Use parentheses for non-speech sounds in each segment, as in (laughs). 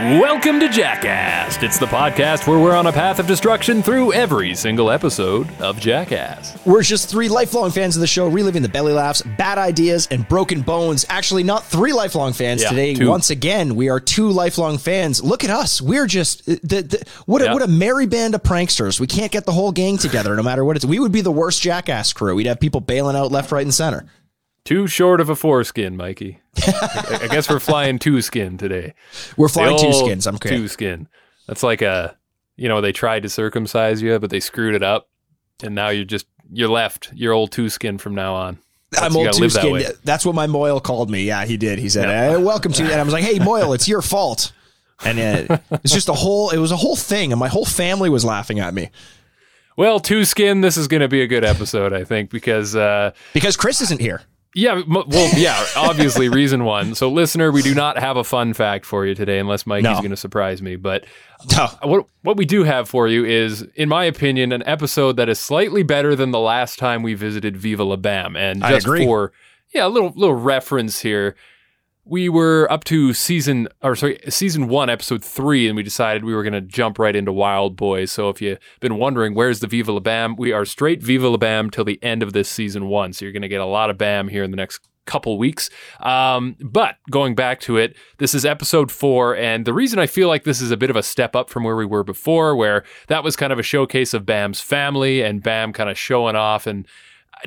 Welcome to Jackass. It's the podcast where we're on a path of destruction through every single episode of Jackass. We're just three lifelong fans of the show, reliving the belly laughs, bad ideas, and broken bones. Actually, not three lifelong fans Yeah, today. two. Once again, we are two lifelong fans. Look at us. We're just uh, the, the, what, a, Yeah. what a merry band of pranksters. We can't get the whole gang together, no matter what it's. We would be the worst jackass crew. We'd have people bailing out left, right, and center. Too short of a foreskin, Mikey. I guess we're flying two skin today. We're flying two skins. I'm. Two skin. That's like a, you know, they tried to circumcise you, but they screwed it up, and now you're just you're left. You're old two skin from now on. I'm old two live that skin. That's what my mohel called me. Yeah, he did. He said, Yeah. "Eh, "Welcome to," and I was like, "Hey, mohel, it's your fault." And uh, (laughs) it's just a whole. It was a whole thing, and my whole family was laughing at me Well, two skin. This is going to be a good episode, I think, because uh, because Chris isn't here. Yeah, m- well, yeah, obviously, reason one. So, listener, we do not have a fun fact for you today, unless Mikey's No. going to surprise me. But No. what what we do have for you is, in my opinion, an episode that is slightly better than the last time we visited Viva La Bam. And just for yeah, a little little reference here. We were up to season or sorry, season one, episode three, and we decided we were going to jump right into Wild Boys. So if you've been wondering where's the Viva La Bam, we are straight Viva La Bam till the end of this season one. So you're going to get a lot of Bam here in the next couple weeks. Um, but going back to it, this is episode four, and the reason I feel like this is a bit of a step up from where we were before, where that was kind of a showcase of Bam's family and Bam kind of showing off and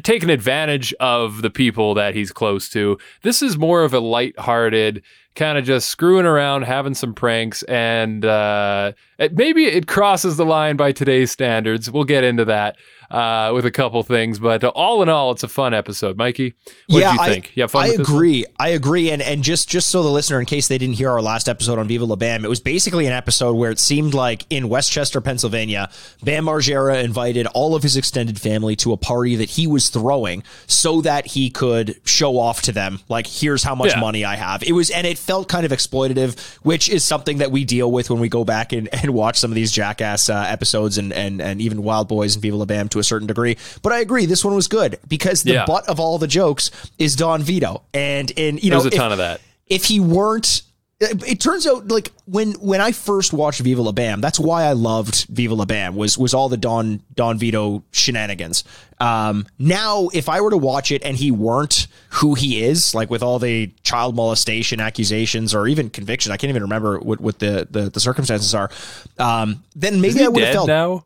taking advantage of the people that he's close to. This is more of a light-hearted kind of just screwing around, having some pranks, and uh, it, maybe it crosses the line by today's standards. We'll get into that uh, with a couple things, but uh, all in all, it's a fun episode. Mikey, what yeah, did you I- think? You fun I agree. I agree. And and just just so the listener, in case they didn't hear our last episode on Viva La Bam, it was basically an episode where it seemed like in West Chester, Pennsylvania, Bam Margera invited all of his extended family to a party that he was throwing so that he could show off to them, like, here's how much Yeah. money I have. It was and it felt kind of exploitative, which is something that we deal with when we go back and, and watch some of these jackass uh, episodes and, and and even Wild Boys and Viva La Bam to a certain degree. But I agree, this one was good because the Yeah. butt of all the jokes is Don Vito, and and you know There's a if- ton of that. if he weren't it it turns out like when when I first watched Viva La Bam, that's why I loved Viva La Bam was was all the Don Don Vito shenanigans. Um, now, if I were to watch it and he weren't who he is, like with all the child molestation accusations or even conviction, I can't even remember what, what the, the the circumstances are. Um, then maybe he I would have felt now?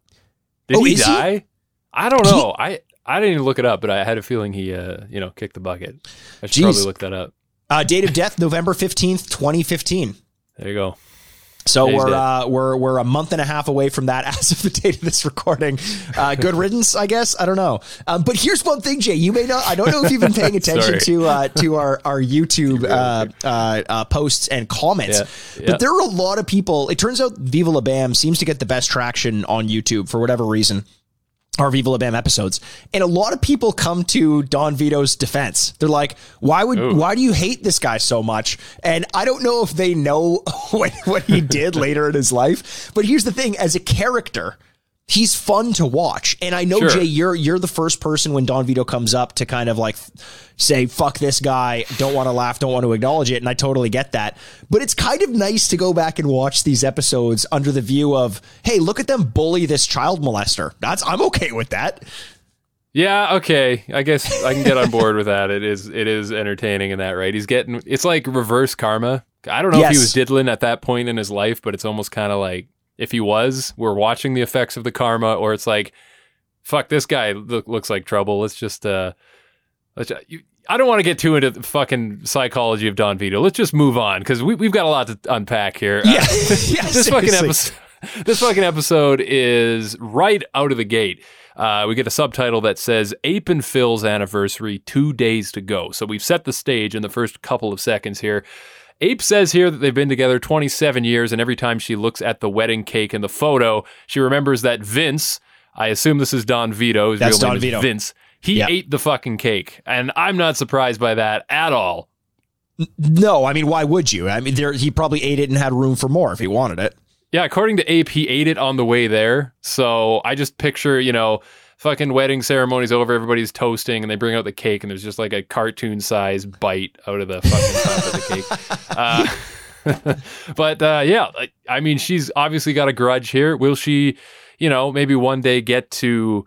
Did Oh, he is he? die? I don't know. I I didn't even look it up, but I had a feeling he uh you know kicked the bucket. I should Jeez. probably look that up. uh, date of death November fifteenth, twenty fifteen. There you go. So we're uh, we're we're a month and a half away from that (laughs) as of the date of this recording. Uh, good riddance, I guess. I don't know. Um, but here's one thing, Jay. You may not. I don't know if you've been paying (laughs) attention to uh, to our our YouTube uh, uh, uh, posts and comments. Yeah, yeah. But there are a lot of people. It turns out Viva La Bam seems to get the best traction on YouTube for whatever reason. Our Viva La Bam episodes, and a lot of people come to Don Vito's defense. They're like, "Why would? Ooh. Why do you hate this guy so much?" And I don't know if they know (laughs) what, what he did later in his life. But here's the thing: as a character, he's fun to watch. And I know Sure. Jay, you're you're the first person when Don Vito comes up to kind of like say, "Fuck this guy," don't want to laugh, don't want to acknowledge it, and I totally get that. But it's kind of nice to go back and watch these episodes under the view of, "Hey, look at them bully this child molester." That's I'm okay with that. Yeah, okay. I guess I can get on board with that. It is it is entertaining in that, right? He's getting it's like reverse karma. I don't know if he was diddling at that point in his life, but it's almost kind of like if he was, we're watching the effects of the karma, or it's like, fuck, this guy look, looks like trouble. Let's just uh, let's. You, I don't want to get too into the fucking psychology of Don Vito. Let's just move on because we, we've got a lot to unpack here. Uh, Yeah, (laughs) (laughs) yeah, this fucking episode. This fucking episode is right out of the gate. Uh, we get a subtitle that says "Ape and Phil's anniversary, two days to go." So we've set the stage in the first couple of seconds here. Ape says here that they've been together 27 years, and every time she looks at the wedding cake in the photo, she remembers that Vince. I assume this is Don Vito. His That's real name Don is Vito. Vince. He Yeah. ate the fucking cake, and I'm not surprised by that at all. No, I mean, why would you? I mean, there he probably ate it and had room for more if he wanted it. Yeah, according to Ape, he ate it on the way there. So I just picture, you know, fucking wedding ceremony's over, everybody's toasting, and they bring out the cake, and there's just like a cartoon size bite out of the fucking top of the cake. (laughs) Uh, (laughs) but uh, yeah, like, I mean, she's obviously got a grudge here. Will she, you know, maybe one day get to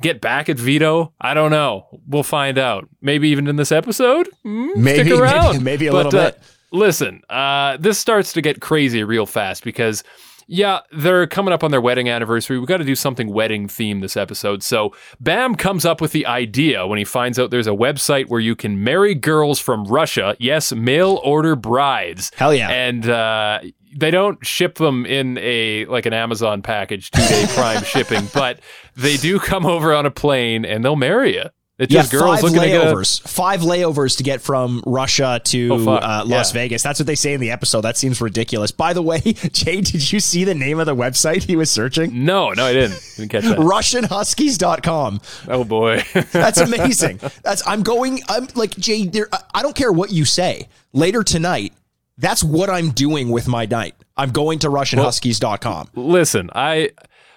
get back at Vito? I don't know. We'll find out. Maybe even in this episode. Hmm, Maybe- stick (laughs) around. maybe- maybe a But, little uh, bit. listen, uh, this starts to get crazy real fast because, yeah, they're coming up on their wedding anniversary. We've got to do something wedding themed this episode. So Bam comes up with the idea when he finds out there's a website where you can marry girls from Russia. Yes, mail order brides. Hell yeah. And uh, they don't ship them in a like an Amazon package, two day (laughs) prime shipping, but they do come over on a plane and they'll marry you. It's Yeah, just girls five get a, layovers. Five layovers to get from Russia to Oh, uh, Las Yeah. Vegas. That's what they say in the episode. That seems ridiculous. By the way, (laughs) Jay, did you see the name of the website he was searching? No, no, I didn't. Didn't catch that. RussianHuskies.com. Oh boy. (laughs) That's amazing. That's I'm going. I'm like Jay. There, I- I don't care what you say later tonight. That's what I'm doing with my night. I'm going to RussianHuskies.com. Listen, I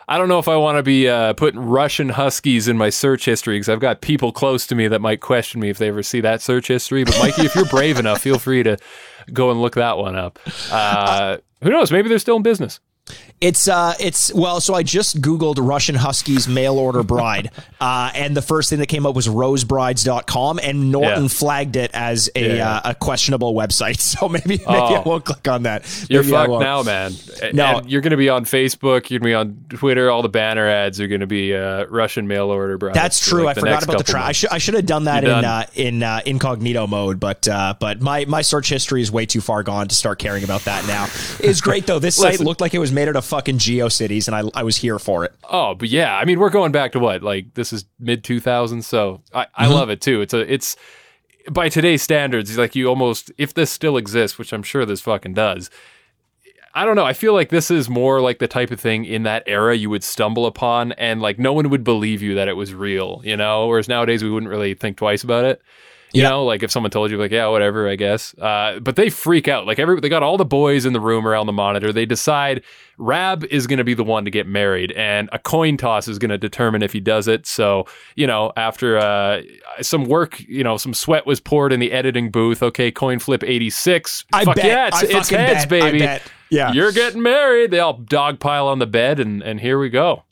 I don't know if I want to be uh, putting Russian Huskies in my search history because I've got people close to me that might question me if they ever see that search history. But Mikey, if you're brave enough, feel free to go and look that one up. Uh, who knows? Maybe they're still in business. It's uh, it's well. So I just googled Russian Huskies mail order bride, (laughs) uh, and the first thing that came up was rosebrides.com, and Norton Yeah. flagged it as a Yeah. uh, a questionable website. (laughs) So maybe maybe Oh. I won't click on that. You're fucked now, man. No. And you're going to be on Facebook. You're going to be on Twitter. All the banner ads are going to be uh, Russian mail order bride. That's true. like, I forgot about the track. I should I should have done that You're in done. uh, in uh, incognito mode, but uh, but my my search history is way too far gone to start caring about that now. It's great though. This site looked like it was made it a fucking GeoCities, and I I was here for it. Oh, but yeah, I mean, we're going back to what like this is mid 2000s, so I, Mm-hmm. I love it too. It's a it's by today's standards, like you almost if this still exists, which I'm sure this fucking does. I don't know. I feel like this is more like the type of thing in that era you would stumble upon, and like no one would believe you that it was real, you know. Whereas nowadays we wouldn't really think twice about it. You Yeah. know, like if someone told you, like, yeah, whatever, I guess. Uh, but they freak out. Like every, they got all the boys in the room around the monitor. They decide Raab is going to be the one to get married, and a coin toss is going to determine if he does it. So, you know, after uh, some work, you know, some sweat was poured in the editing booth. Okay, coin flip eighty six. I Fuck bet. yeah, it's, it's heads, bet. Baby. Yeah. You're getting married. They all dogpile on the bed, and and here we go.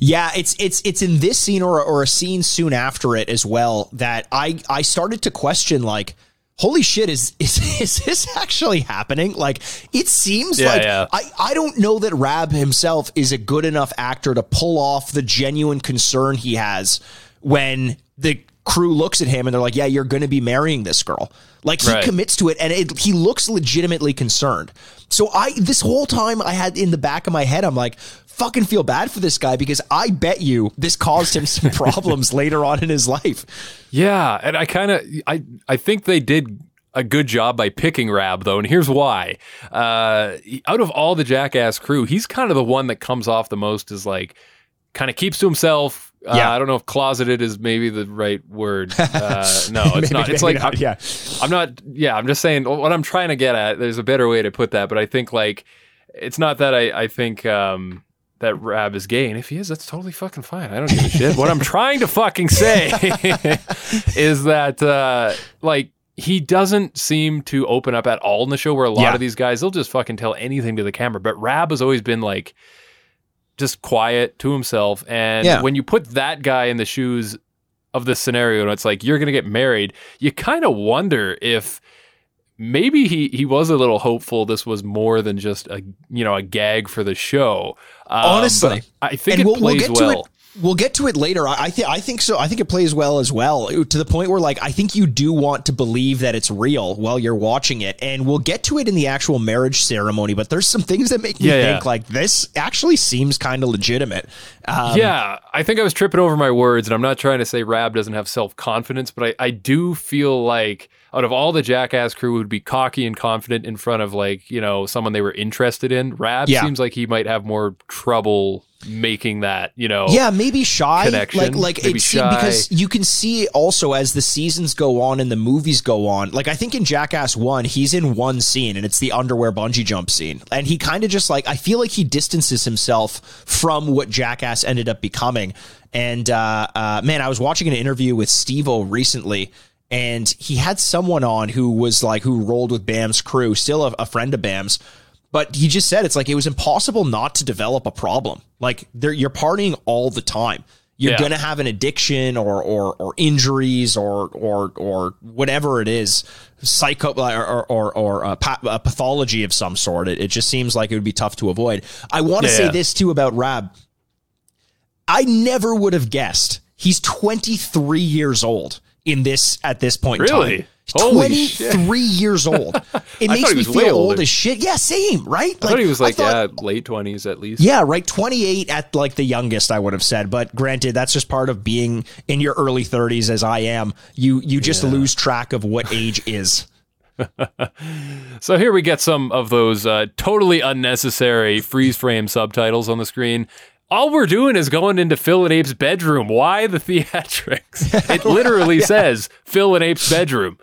Yeah, it's it's it's in this scene or or a scene soon after it as well that I I started to question like holy shit is is (laughs) is this actually happening like it seems Yeah, like yeah. I I don't know that Raab himself is a good enough actor to pull off the genuine concern he has when the crew looks at him and they're like yeah you're going to be marrying this girl like he Right. commits to it and it, he looks legitimately concerned so i this whole time i had in the back of my head i'm like fucking feel bad for this guy because i bet you this caused him some (laughs) problems later on in his life Yeah, and I kind of I I think they did a good job by picking Raab though, and here's why. Uh, out of all the Jackass crew, he's kind of the one that comes off the most as like kind of keeps to himself. Uh, Yeah. I don't know if closeted is maybe the right word. (laughs) Uh, no, it's Maybe- not. It's like not, I'm, yeah I'm not. Yeah, I'm just saying what I'm trying to get at. There's a better way to put that, but I think like it's not that I I think. um that Raab is gay, and if he is, that's totally fucking fine. I don't give a shit. What I'm trying to fucking say (laughs) is that uh, like he doesn't seem to open up at all in the show. Where a lot Yeah. of these guys, they'll just fucking tell anything to the camera. But Raab has always been like just quiet to himself. And Yeah. when you put that guy in the shoes of this scenario, and it's like you're gonna get married, you kind of wonder if maybe he he was a little hopeful this was more than just a you know a gag for the show. Um, Honestly. I think and it we'll, we'll plays get to well. it. We'll get to it later. I, I think I think so. I think it plays well as well to the point where like I think you do want to believe that it's real while you're watching it, and we'll get to it in the actual marriage ceremony. But there's some things that make me Yeah, think yeah. like this actually seems kind of legitimate. Um, yeah, I think I was tripping over my words, and I'm not trying to say Raab doesn't have self confidence, but I, I do feel like out of all the Jackass crew would be cocky and confident in front of like you know someone they were interested in. Raab Yeah. seems like he might have more trouble making that. You know, Yeah, maybe shy. Connection, Like like maybe it's shy. because you can see also as the seasons go on and the movies go on. Like I think in Jackass 1, he's in one scene and it's the underwear bungee jump scene. And he kind of just like I feel like he distances himself from what Jackass ended up becoming. And uh, uh, man, I was watching an interview with Steve-O recently and he had someone on who was like who rolled with Bam's crew, still a, a friend of Bam's. But he just said it's like it was impossible not to develop a problem. Like they're, you're partying all the time. You're Yeah. gonna have an addiction or or, or injuries or or or whatever it is, psycho or or or, or a, pa- a pathology of some sort. It, it just seems like it would be tough to avoid. I want to Yeah, say this too about Raab. I never would have guessed he's 23 years old in this at this point. in Really? time. Holy shit. 23 years old. (laughs) It makes me feel old older. as shit. Yeah, same, right? I thought he was like thought- yeah, late twenties at least. yeah, right. 28 at like the youngest, I would have said. But granted, that's just part of being in your early 30s as I am. You you just lose track of what age is. (laughs) (laughs) So here we get some of those uh, totally unnecessary freeze frame subtitles on the screen. All we're doing is going into Phil and Ape's bedroom. Why the (laughs) theatrics? It literally (laughs) says Phil and Ape's bedroom.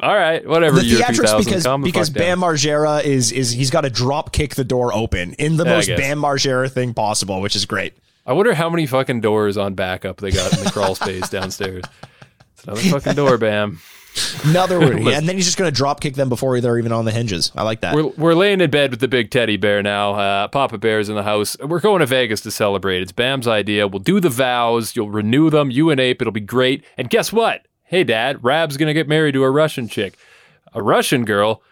All right, whatever. The year theatrics because the because down. Bam Margera is is he's got to drop kick the door open in the Yeah, most. Bam Margera thing possible, which is great. I wonder how many fucking doors on backup they got in the crawl space downstairs. It's another fucking door, Bam. Another (laughs) and then he's just going to drop kick them before they're even on the hinges. I like that. We're, we're laying in bed with the big teddy bear now. Uh, Papa Bear's in the house. We're going to Vegas to celebrate. It's Bam's idea. We'll do the vows. You'll renew them. You and Ape. It'll be great. And guess what? Hey, Dad, Raab's going to get married to a Russian chick. A Russian girl?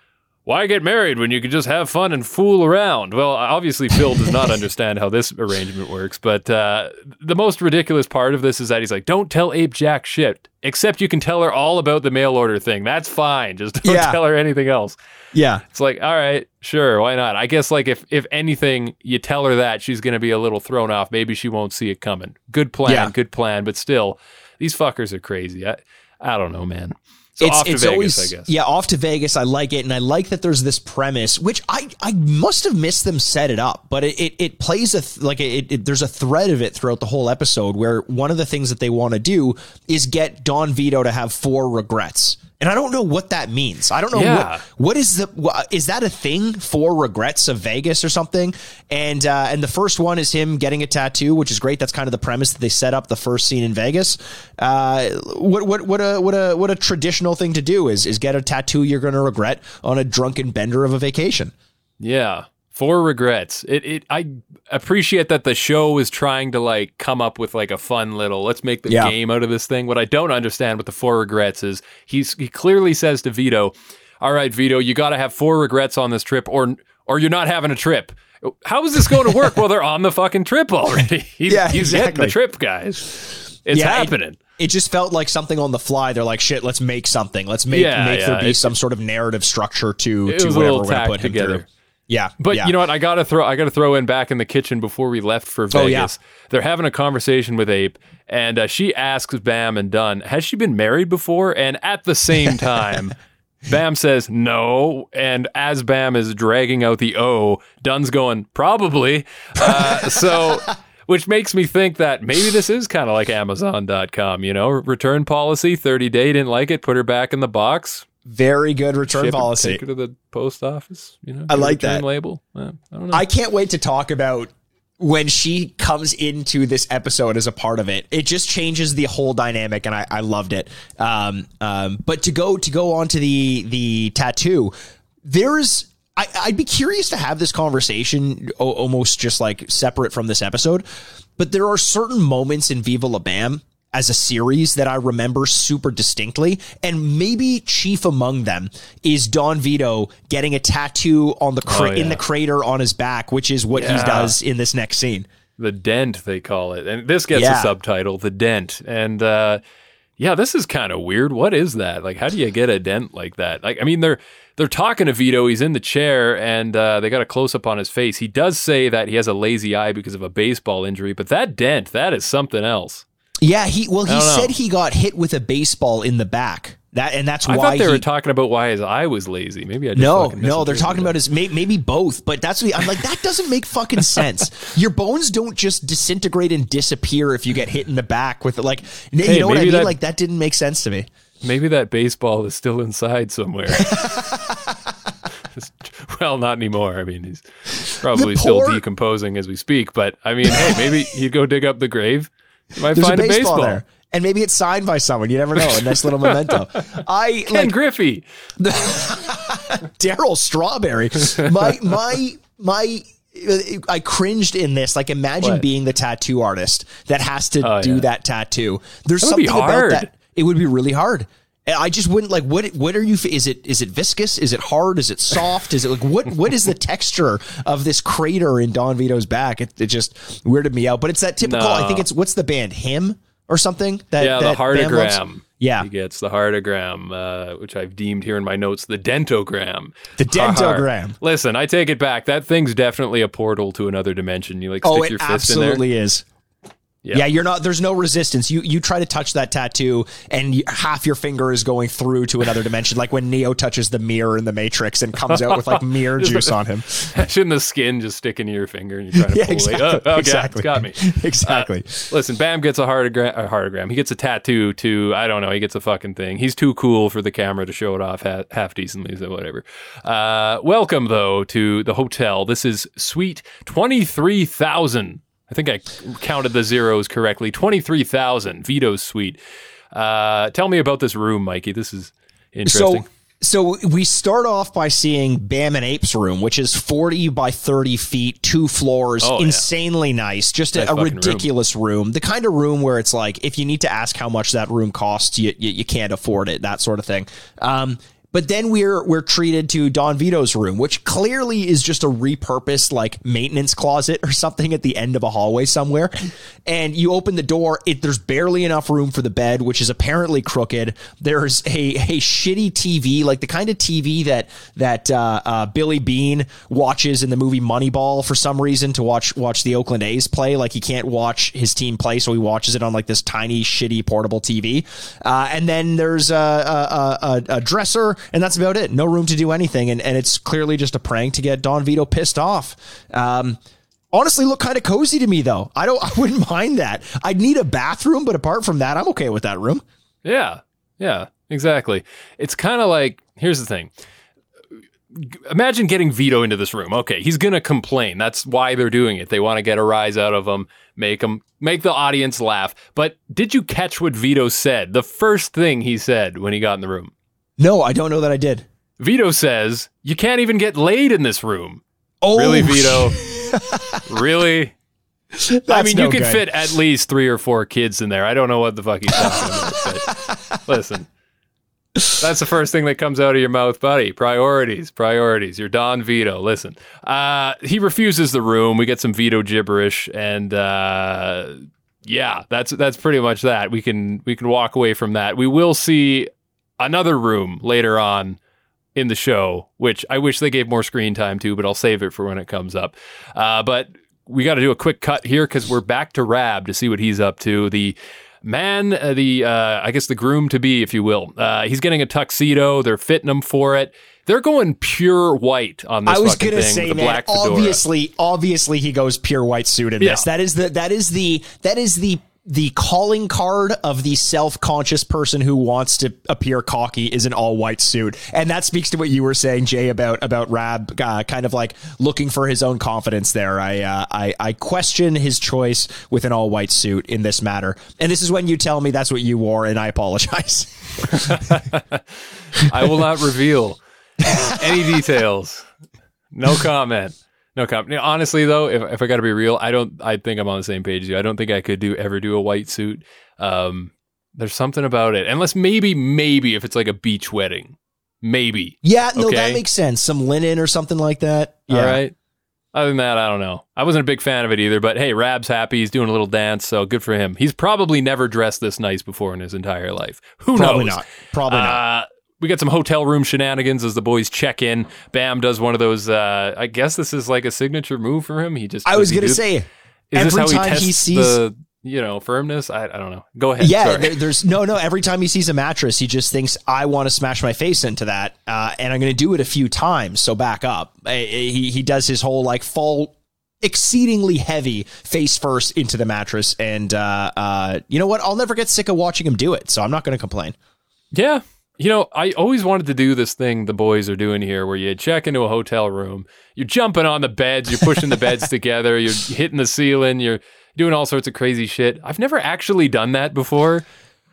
Why get married when you can just have fun and fool around? Well, obviously, Phil does not (laughs) understand how this arrangement works, but uh, the most ridiculous part of this is that he's like, don't tell Ape Jack shit, except you can tell her all about the mail order thing. That's fine. Just (laughs) don't Yeah. tell her anything else. yeah, It's like, all right, sure, why not? I guess like if if anything, you tell her that she's going to be a little thrown off. Maybe she won't see it coming. Good plan, Yeah. good plan. But still, these fuckers are crazy. I I don't know, man. So it's off to it's Vegas, always I guess. yeah off to Vegas. I like it, and I like that there's this premise, which I I must have missed them set it up, but it it, it plays a th- like it, it there's a thread of it throughout the whole episode where one of the things that they want to do is get Don Vito to have four regrets. And I don't know what that means. I don't know Yeah. what, what is the is that a thing for regrets of Vegas or something? And uh, and the first one is him getting a tattoo, which is great. That's kind of the premise that they set up the first scene in Vegas. Uh, what what what a what a what a traditional thing to do is is get a tattoo you're going to regret on a drunken bender of a vacation. Yeah. Four regrets. It it I appreciate that the show is trying to like come up with like a fun little let's make the Yeah. game out of this thing. What I don't understand with the four regrets is he's he clearly says to Vito, "All right, Vito, you got to have four regrets on this trip or or you're not having a trip." How is this going to work? well, they're on the fucking trip already. (laughs) He's, Yeah, he's hitting exactly. the trip, guys. It's Yeah, happening. It just felt like something on the fly. They're like, shit, let's make something. Let's make Yeah, make yeah, there be it- some sort of narrative structure to to whatever we're going to tacked put him together. through. Yeah, But yeah. you know what? I gotta throw. I gotta throw in back in the kitchen before we left for Vegas. Oh, yeah. They're having a conversation with Ape, and uh, she asks Bam and Dunn, "Has she been married before?" And at the same (laughs) time, Bam says no. And as Bam is dragging out the O, Dunn's going probably. Uh, (laughs) so. Which makes me think that maybe this is kind of like Amazon.com, you know, return policy, 30 day, didn't like it, put her back in the box, very good return ship policy. take her to the post office, you know, I like that. label. I don't know. I can't wait to talk about when she comes into this episode as a part of it. It just changes the whole dynamic, and I, I loved it. Um, um, but to go to go on to the the tattoo, there's. I, I'd be curious to have this conversation o- almost just like separate from this episode, but there are certain moments in Viva La Bam as a series that I remember super distinctly, and maybe chief among them is Don Vito getting a tattoo on the cra- Oh, in the crater on his back, which is what he does in this next scene. the dent they call it. And this gets Yeah. a subtitle the dent. And uh yeah this is kind of weird. What is that? Like how do you get a dent like that? Like i mean they're they're talking to vito. He's in the chair and uh, they got a close-up on his face. He does say that he has a lazy eye because of a baseball injury but that dent that is something else Yeah, he well he don't know. said he got hit with a baseball in the back That and that's I why thought they he, were talking about why his eye was lazy. Maybe I just no, no, they're talking about his may, maybe both, but that's what I'm like. That doesn't make fucking sense. (laughs) Your bones don't just disintegrate and disappear if you get hit in the back with like, you Hey, know what I mean? that- like that didn't make sense to me. Maybe that baseball is still inside somewhere. (laughs) (laughs) well, not anymore. I mean, he's probably The still decomposing as we speak. But I mean, hey, maybe he'd go dig up the grave. You might There's find a baseball, baseball. there, and maybe it's signed by someone. You never know. A nice little memento. (laughs) I Ken like Griffey. (laughs) Darryl Strawberry. My my my. I cringed in this. Like, imagine What? being the tattoo artist that has to Oh, do yeah. that tattoo. There's That something about that. It would be really hard. I just wouldn't like. What? What are you? Is it? Is it viscous? Is it hard? Is it soft? Is it like what? What is the texture of this crater in Don Vito's back? It, it just weirded me out. But it's that typical. I think it's what's the band HIM or something. That Yeah, the that Bam loves? heartagram. Yeah. He gets the heartagram, uh, which I've deemed here in my notes the dentogram. The dentogram. Listen, I take it back. That thing's definitely a portal to another dimension. You like Oh, stick your fist in there. absolutely is. Yeah. Yeah. you're not. There's no resistance. You you try to touch that tattoo, and you, half your finger is going through to another dimension, like when Neo touches the mirror in the Matrix and comes out with like mirror (laughs) juice on him. Imagine the skin just sticking to your finger and you're trying to (laughs) Yeah, pull exactly. away. Oh, okay, exactly. got me. (laughs) exactly. Listen, Bam gets a heartagram, a heartagram. He gets a tattoo too. I don't know. He gets a fucking thing. He's too cool for the camera to show it off ha- half decently, so whatever. Uh, welcome though to the hotel. This is Suite twenty three thousand. I think I counted the zeros correctly. Twenty three thousand. Vito's suite. Uh, tell me about this room, Mikey. This is interesting. So so we start off by seeing Bam and Ape's room, which is 40 by 30 feet, two floors, Oh, yeah. insanely nice. Just Nice a, a fucking room. ridiculous room. The kind of room where it's like, if you need to ask how much that room costs, you, you, you can't afford it, that sort of thing. Um, but then we're we're treated to Don Vito's room, which clearly is just a repurposed like maintenance closet or something at the end of a hallway somewhere. And you open the door, it there's barely enough room for the bed, which is apparently crooked. There's a a shitty TV, like the kind of TV that that uh, uh, Billy Beane watches in the movie Moneyball for some reason to watch watch the Oakland A's play. Like he can't watch his team play, so he watches it on like this tiny shitty portable TV. Uh, and then there's a, a, a, a dresser, and that's about it. No room to do anything, and and it's clearly just a prank to get Don Vito pissed off. Um, honestly look kind of cozy to me though. I don't (laughs) I wouldn't mind that. I'd need a bathroom, but apart from that, I'm okay with that room. Yeah, yeah, exactly. It's kind of like here's the thing. Imagine getting Vito into this room. Okay, he's gonna complain. That's why they're doing it. They want to get a rise out of him, make him, make the audience laugh. But did you catch what Vito said? The first thing he said when he got in the room. No, I don't know that I did. Vito says, "You can't even get laid in this room." Oh, Really, Vito? (laughs) really? I mean, no you could good. fit at least three or four kids in there. I don't know what the fuck he's talking about, (laughs) listen. That's the first thing that comes out of your mouth, buddy. Priorities, priorities. You're Don Vito. Listen, uh, he refuses the room. We get some Vito gibberish, and uh, yeah, that's that's pretty much that. We can we can walk away from that. We will see another room later on in the show, which I wish they gave more screen time to, but I'll save it for when it comes up. Uh, but we got to do a quick cut here because we're back to Raab to see what he's up to. The man, uh, the uh, I guess the groom to be, if you will. Uh, he's getting a tuxedo. They're fitting him for it. They're going pure white on this I was gonna say, man. black. Obviously, obviously, he goes pure white suit in Yeah. this. That is the that is the that is the the calling card of the self-conscious person who wants to appear cocky is an all-white suit, and that speaks to what you were saying, Jay, about about Raab, uh, kind of like looking for his own confidence. There, I uh, I I question his choice with an all-white suit in this matter, and this is when you tell me that's what you wore, and I apologize. (laughs) I will not reveal any details. No comment. No comment. Honestly, though, if, if I got to be real, I don't. I think I'm on the same page as you. I don't think I could do ever do a white suit. Um, there's something about it, unless maybe, maybe if it's like a beach wedding, maybe. yeah, no, Okay. that makes sense. Some linen or something like that. Yeah. All right. Other than that, I don't know. I wasn't a big fan of it either. But hey, Raab's happy. He's doing a little dance, so good for him. He's probably never dressed this nice before in his entire life. Who Probably knows? Probably not. Probably not. We got some hotel room shenanigans as the boys check in. Bam does one of those. Uh, I guess this is like a signature move for him. He just I was gonna do- say is this every how time he, tests he sees- the you know, firmness. I, I don't know. Go ahead. Yeah, there, there's no, no. Every time he sees a mattress, he just thinks, "I want to smash my face into that," uh, and I'm going to do it a few times. So back up. He he does his whole like fall exceedingly heavy face first into the mattress, and uh, uh, you know what? I'll never get sick of watching him do it. So I'm not going to complain. Yeah. You know, I always wanted to do this thing the boys are doing here where you check into a hotel room, you're jumping on the beds, you're pushing the beds (laughs) together, you're hitting the ceiling, you're doing all sorts of crazy shit. I've never actually done that before.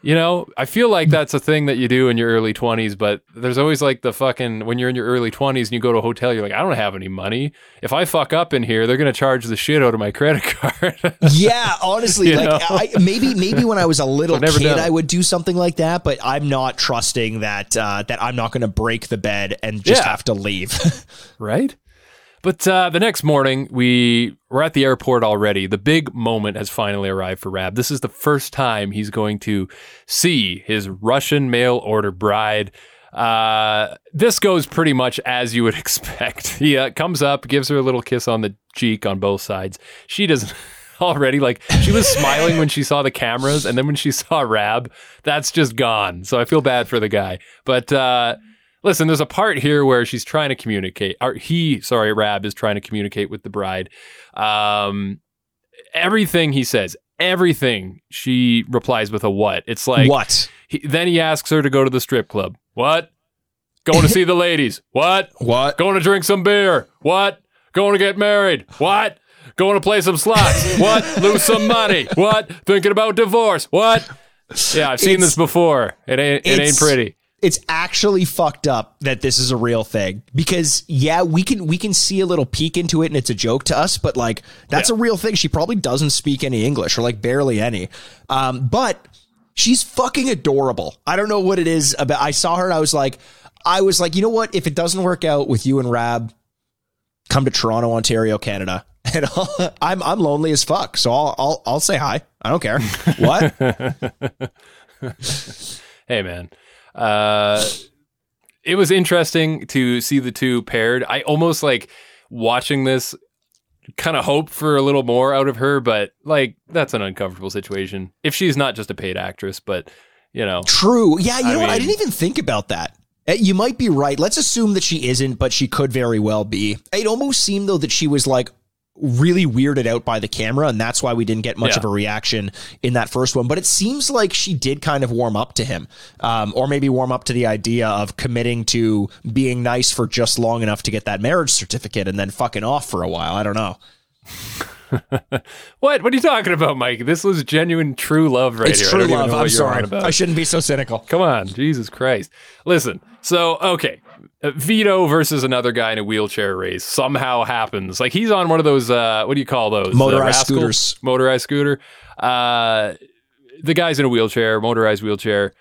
You know, I feel like that's a thing that you do in your early 20s, but there's always like the fucking when you're in your early 20s and you go to a hotel, you're like, I don't have any money. If I fuck up in here, they're going to charge the shit out of my credit card. (laughs) Yeah, honestly, like? I, maybe maybe when I was a (laughs) little kid, done. I would do something like that, but I'm not trusting that uh, that I'm not going to break the bed and just Yeah. have to leave. (laughs) right? But uh, the next morning, we were at the airport already. The big moment has finally arrived for Raab. This is the first time he's going to see his Russian mail order bride. Uh, this goes pretty much as you would (laughs) expect. He uh, comes up, gives her a little kiss on the cheek on both sides. She doesn't. (laughs) Already, like she was smiling when she saw the cameras, and then when she saw Raab, that's just gone. So I feel bad for the guy. But uh, Listen, there's a part here where she's trying to communicate, or he, sorry, Raab is trying to communicate with the bride. Um, everything he says, everything she replies with a what. It's like, what? He, then he asks her to go to the strip club. What? Going to see the ladies. What? What? Going to drink some beer. What? Going to get married. What? Going to play some slots. (laughs) What? Lose some money. What? Thinking about divorce. What? Yeah, I've seen It's- this before. It ain't. It ain't pretty. It's actually fucked up that this is a real thing because yeah, we can we can see a little peek into it and it's a joke to us, but like that's Yeah. a real thing. She probably doesn't speak any English or like barely any. Um, but she's fucking adorable. I don't know what it is about. I saw her and I was like, I was like, you know what? If it doesn't work out with you and Raab, come to Toronto, Ontario, Canada. (laughs) And I'll, I'm I'm lonely as fuck, so I'll I'll I'll say hi. I don't care. What? (laughs) hey man uh it was interesting to see the two paired i almost like watching this kind of hope for a little more out of her but like that's an uncomfortable situation if she's not just a paid actress but you know True. Yeah, you I know what? I didn't even think about that. Uh, You might be right. Let's assume that she isn't, but she could very well be. It almost seemed though that she was like really weirded out by the camera, and that's why we didn't get much Yeah. of a reaction in that first one. But it seems like she did kind of warm up to him, um, or maybe warm up to the idea of committing to being nice for just long enough to get that marriage certificate and then fucking off for a while. I don't know. (laughs) what what are you talking about mike this was genuine true love right it's here true love. I'm what you're on sorry. I shouldn't be so cynical. Come on, Jesus Christ. Listen, so, okay. Uh, Vito versus another guy in a wheelchair race somehow happens. Like he's on one of those, uh, what do you call those? Motorized Rascal? scooters. Motorized scooter. Uh, the guy's in a wheelchair, motorized wheelchair.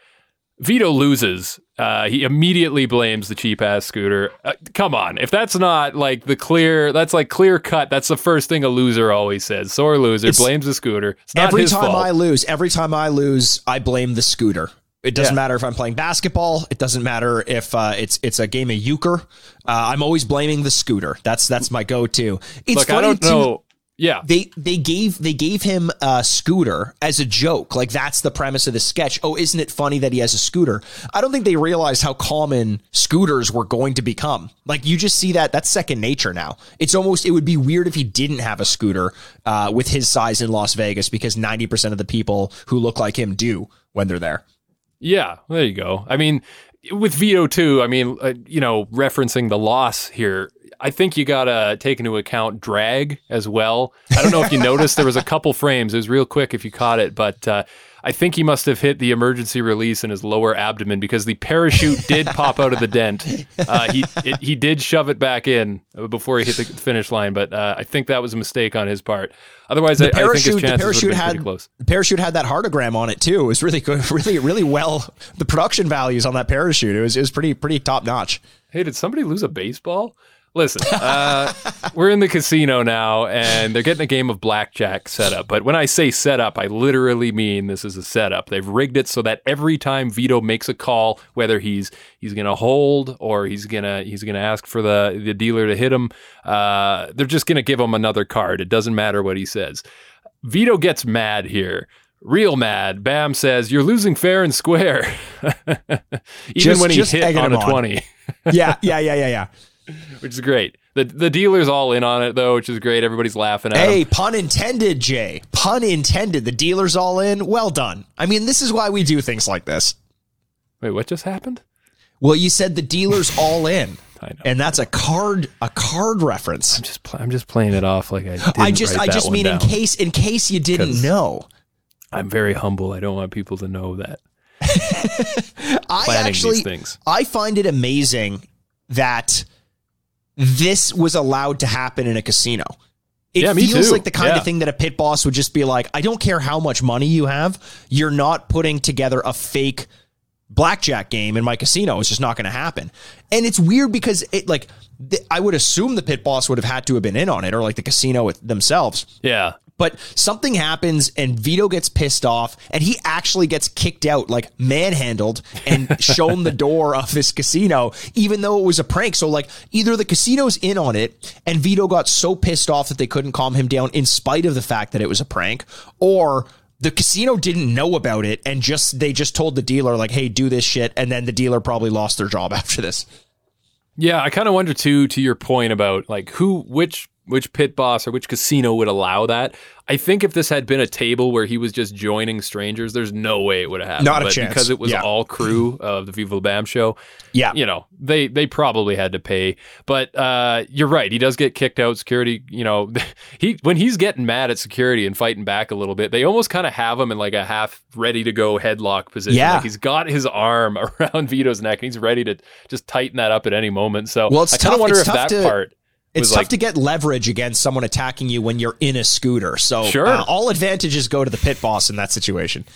Vito loses. Uh, he immediately blames the cheap ass scooter. Uh, come on, if that's not like the clear, that's like clear cut. That's the first thing a loser always says. Sore loser It's- blames the scooter. It's not every time fault. I lose, every time I lose, I blame the scooter. It doesn't Yeah. matter if I'm playing basketball. It doesn't matter if uh, it's it's a game of euchre. Uh, I'm always blaming the scooter. That's that's my go-to. It's Look, funny I don't too, know. Yeah, They they gave they gave him a scooter as a joke. Like that's the premise of the sketch. Oh, isn't it funny that he has a scooter? I don't think they realized how common scooters were going to become. Like you just see that that's second nature now. It's almost it would be weird if he didn't have a scooter uh, with his size in Las Vegas because ninety percent of the people who look like him do when they're there. Yeah, there you go. I mean, with Vito too. I mean, uh, you know, referencing the loss here. I think you gotta take into account drag as well. I don't know if you (laughs) noticed there was a couple frames. It was real quick if you caught it, but uh, I think he must have hit the emergency release in his lower abdomen because the parachute did pop out of the dent. (laughs) Uh, he it, he did shove it back in before he hit the finish line, but uh, I think that was a mistake on his part. Otherwise, I, I think his parachute- the would parachute had- pretty close. The parachute had that heartagram on it too. It was really good, (laughs) really really well. The production values on that parachute it was it was pretty pretty top notch. Hey, did somebody lose a baseball? Listen, uh, (laughs) we're in the casino now, and they're getting a game of blackjack set up. But when I say set up, I literally mean this is a setup. They've rigged it so that every time Vito makes a call, whether he's he's going to hold or he's gonna he's gonna ask for the the dealer to hit him, uh, they're just going to give him another card. It doesn't matter what he says. Vito gets mad here. Real mad. Bam says, You're losing fair and square. (laughs) Even Just- when he hit on him a on. 20, yeah, yeah, yeah, yeah, yeah. (laughs) which is great. The the dealer's all in on it though, which is great. Everybody's laughing at him. Hey, pun intended, Jay. Pun intended. The dealer's all in. Well done. I mean, this is why we do things like this. Wait, what just happened? Well, you said the dealer's (laughs) all in, I know. and that's a card a card reference. I'm just pl- I'm just playing it off like I didn't I just I just mean in case in case you didn't know. I'm very humble. I don't want people to know that (laughs) I actually. I find it amazing that this was allowed to happen in a casino. It Yeah, feels like the kind Yeah. of thing that a pit boss would just be like, I don't care how much money you have, you're not putting together a fake blackjack game in my casino. It's just not going to happen. And it's weird because it like th- I would assume the pit boss would have had to have been in on it or like the casino themselves. Yeah. But something happens and Vito gets pissed off and he actually gets kicked out, like manhandled and (laughs) shown the door of this casino, even though it was a prank. So like either the casino's in on it and Vito got so pissed off that they couldn't calm him down in spite of the fact that it was a prank, or the casino didn't know about it and just they just told the dealer like, hey, do this shit, and then the dealer probably lost their job (laughs) after this. Yeah, I kind of wonder too to your point about like who which which pit boss or which casino would allow that. I think if this had been a table where he was just joining strangers, there's no way it would have happened. Not a but chance. because it was Yeah. all crew of the Viva La Bam show. Yeah. you know they they probably had to pay. But uh, you're right, he does get kicked out. Security, you know, (laughs) he when he's getting mad at security and fighting back a little bit, they almost kind of have him in like a half ready to go headlock position. Yeah. like he's got his arm (laughs) around Vito's neck and he's ready to just tighten that up at any moment. So Well, it's I kind of wonder if that to- part It's tough like to get leverage against someone attacking you when you're in a scooter. So Sure. uh, all advantages go to the pit boss in that situation. (laughs)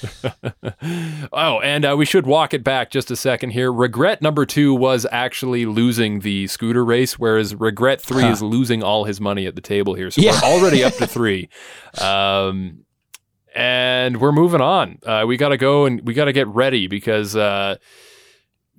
Oh, and uh, we should walk it back just a second here. Regret number two was actually losing the scooter race, whereas regret three is losing all his money at the table here. So Yeah. we're already up to (laughs) three. Um, and we're moving on. Uh, we got to go and we got to get ready because, uh,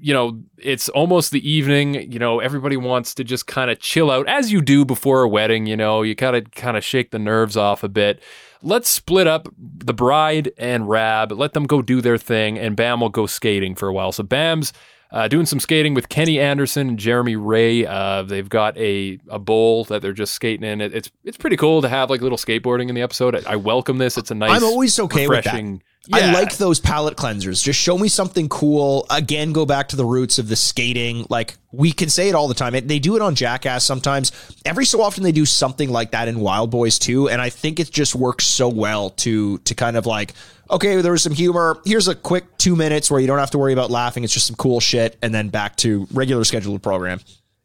you know, it's almost the evening. You know, everybody wants to just kind of chill out as you do before a wedding. You know, you gotta kind of shake the nerves off a bit. Let's split up the bride and Raab. Let them go do their thing, and Bam will go skating for a while. So Bam's uh, doing some skating with Kenny Anderson and Jeremy Wray. Uh, they've got a a bowl that they're just skating in. It, it's it's pretty cool to have like little skateboarding in the episode. I, I welcome this. It's a nice. I'm always okay with that. Refreshing. I like those palette cleansers. Just show me something cool. Again, go back to the roots of the skating. Like we can say it all the time. They do it on Jackass sometimes. Every so often they do something like that in Wild Boys too, and I think it just works so well to to kind of like okay, there was some humor. Here's a quick two minutes where you don't have to worry about laughing. It's just some cool shit, and then back to regular scheduled program.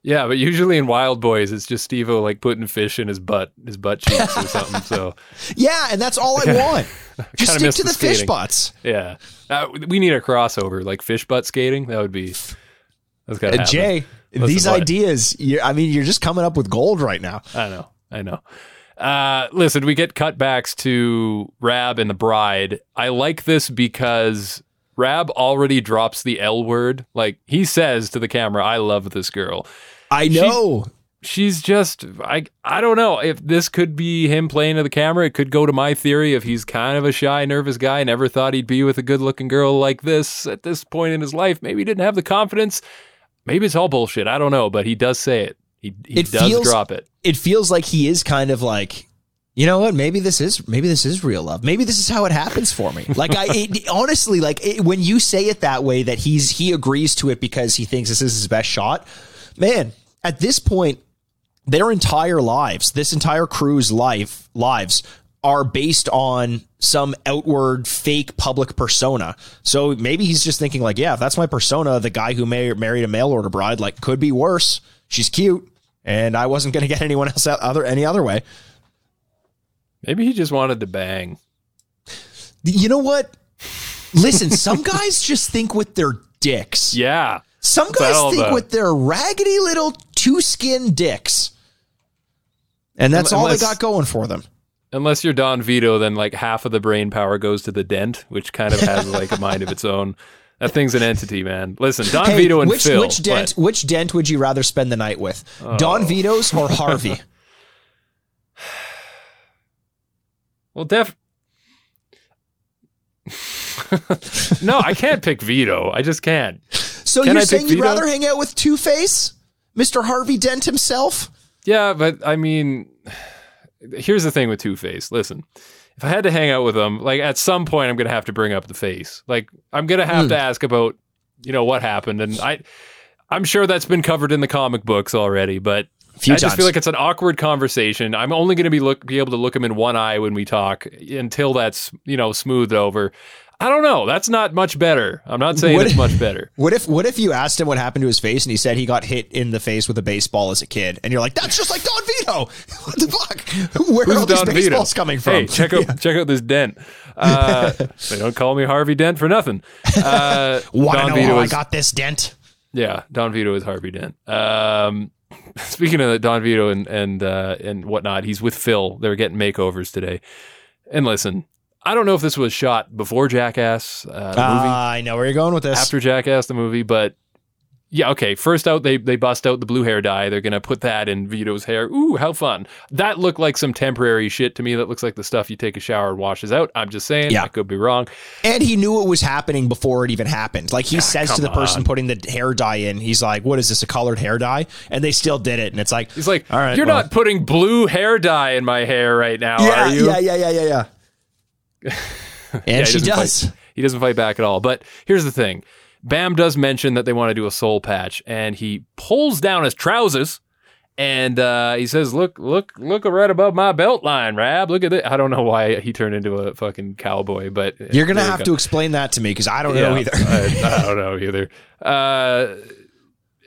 Yeah, but usually in Wild Boys, it's just Steve-O like putting fish in his butt, his butt cheeks or something. So (laughs) Yeah, and that's all I (laughs) want. Just stick to the the fish butts. yeah, uh, we need a crossover like fish butt skating. That would be that's got to Uh, happen. Jay, these bud. ideas, I mean, you're just coming up with gold right now. I know, I know. Uh, listen, we get cutbacks to Raab and the bride. I like this because Rab already drops the L word. Like he says to the camera, "I love this girl." I know. she's just I I don't know if this could be him playing to the camera. It could go to my theory if he's kind of a shy, nervous guy, never thought he'd be with a good-looking girl like this at this point in his life. Maybe he didn't have the confidence. Maybe it's all bullshit. I don't know, but he does say it. He he It does feels- drop it. it feels like he is kind of like you know what maybe this is maybe this is real love maybe this is how it happens for me like i it, (laughs) honestly like it, when you say it that way that he's he agrees to it because he thinks this is his best shot man at this point their entire lives this entire crew's life lives are based on some outward fake public persona so maybe he's just thinking like yeah if that's my persona the guy who mar- married a mail order bride like could be worse she's cute and I wasn't going (laughs) to get anyone else out other any other way. Maybe he just wanted to bang. You know what? Listen, some (laughs) guys just think with their dicks. Yeah. Some guys think about? with their raggedy little two skin dicks. And that's all they got going for them. Unless you're Don Vito, then like half of the brain power goes to the dent, which kind of has like a (laughs) mind of its own. That thing's an entity, man. Listen, Don Hey, Vito and which, Phil. which dent what? which dent would you rather spend the night with? Don oh. Vito's or Harvey? (laughs) Well, def. (laughs) no, I can't pick Vito. I just can't. So Can you're I saying you'd rather hang out with Two Face, Mister Harvey Dent himself? Yeah, but I mean, here's the thing with Two Face. Listen, if I had to hang out with him, like at some point, I'm gonna have to bring up the face. Like I'm gonna have Hmm. to ask about, you know, what happened, and I, I'm sure that's been covered in the comic books already, but. I just feel like it's an awkward conversation. I'm only going to be look be able to look him in one eye when we talk until that's you know smoothed over. I don't know. That's not much better. I'm not saying What- it's much better. (laughs) What if what if you asked him what happened to his face and he said he got hit in the face with a baseball as a kid and you're like that's just like Don Vito. (laughs) What the fuck? (laughs) Where are all these Don Vito? baseballs coming from? Hey, check out check out this dent. Uh, they don't call me Harvey Dent for nothing. Uh, Want to Don know Vito how I got this dent? yeah. Don Vito is Harvey Dent. Um, speaking of Don Vito and and uh, and whatnot, he's with Phil. They're getting makeovers today. And listen, I don't know if this was shot before Jackass uh, the movie. Ah, I know where you're going with this. after Jackass the movie, but yeah, okay. First out, they they bust out the blue hair dye. They're gonna put that in Vito's hair. Ooh, how fun! That looked like some temporary shit to me. That looks like the stuff you take a shower and washes out. I'm just saying. Yeah. I could be wrong. and he knew it was happening before it even happened. Like he says to the person on. putting the hair dye in, he's like, "What is this? A colored hair dye?" And they still did it, and it's like, He's like, All right, you're well." not putting blue hair dye in my hair right now, "Yeah, are you? yeah, yeah, yeah, yeah, yeah." (laughs) and Yeah, he she doesn't does. Fight, he doesn't fight back at all. But here's the thing: Bam does mention that they want to do a soul patch, and he pulls down his trousers. And uh, he says, "Look, look, look right above my belt line, Raab. Look at it. I don't know why he turned into a fucking cowboy, but You're gonna have go. to explain that to me because I don't know either. I, I don't know either. (laughs) Uh,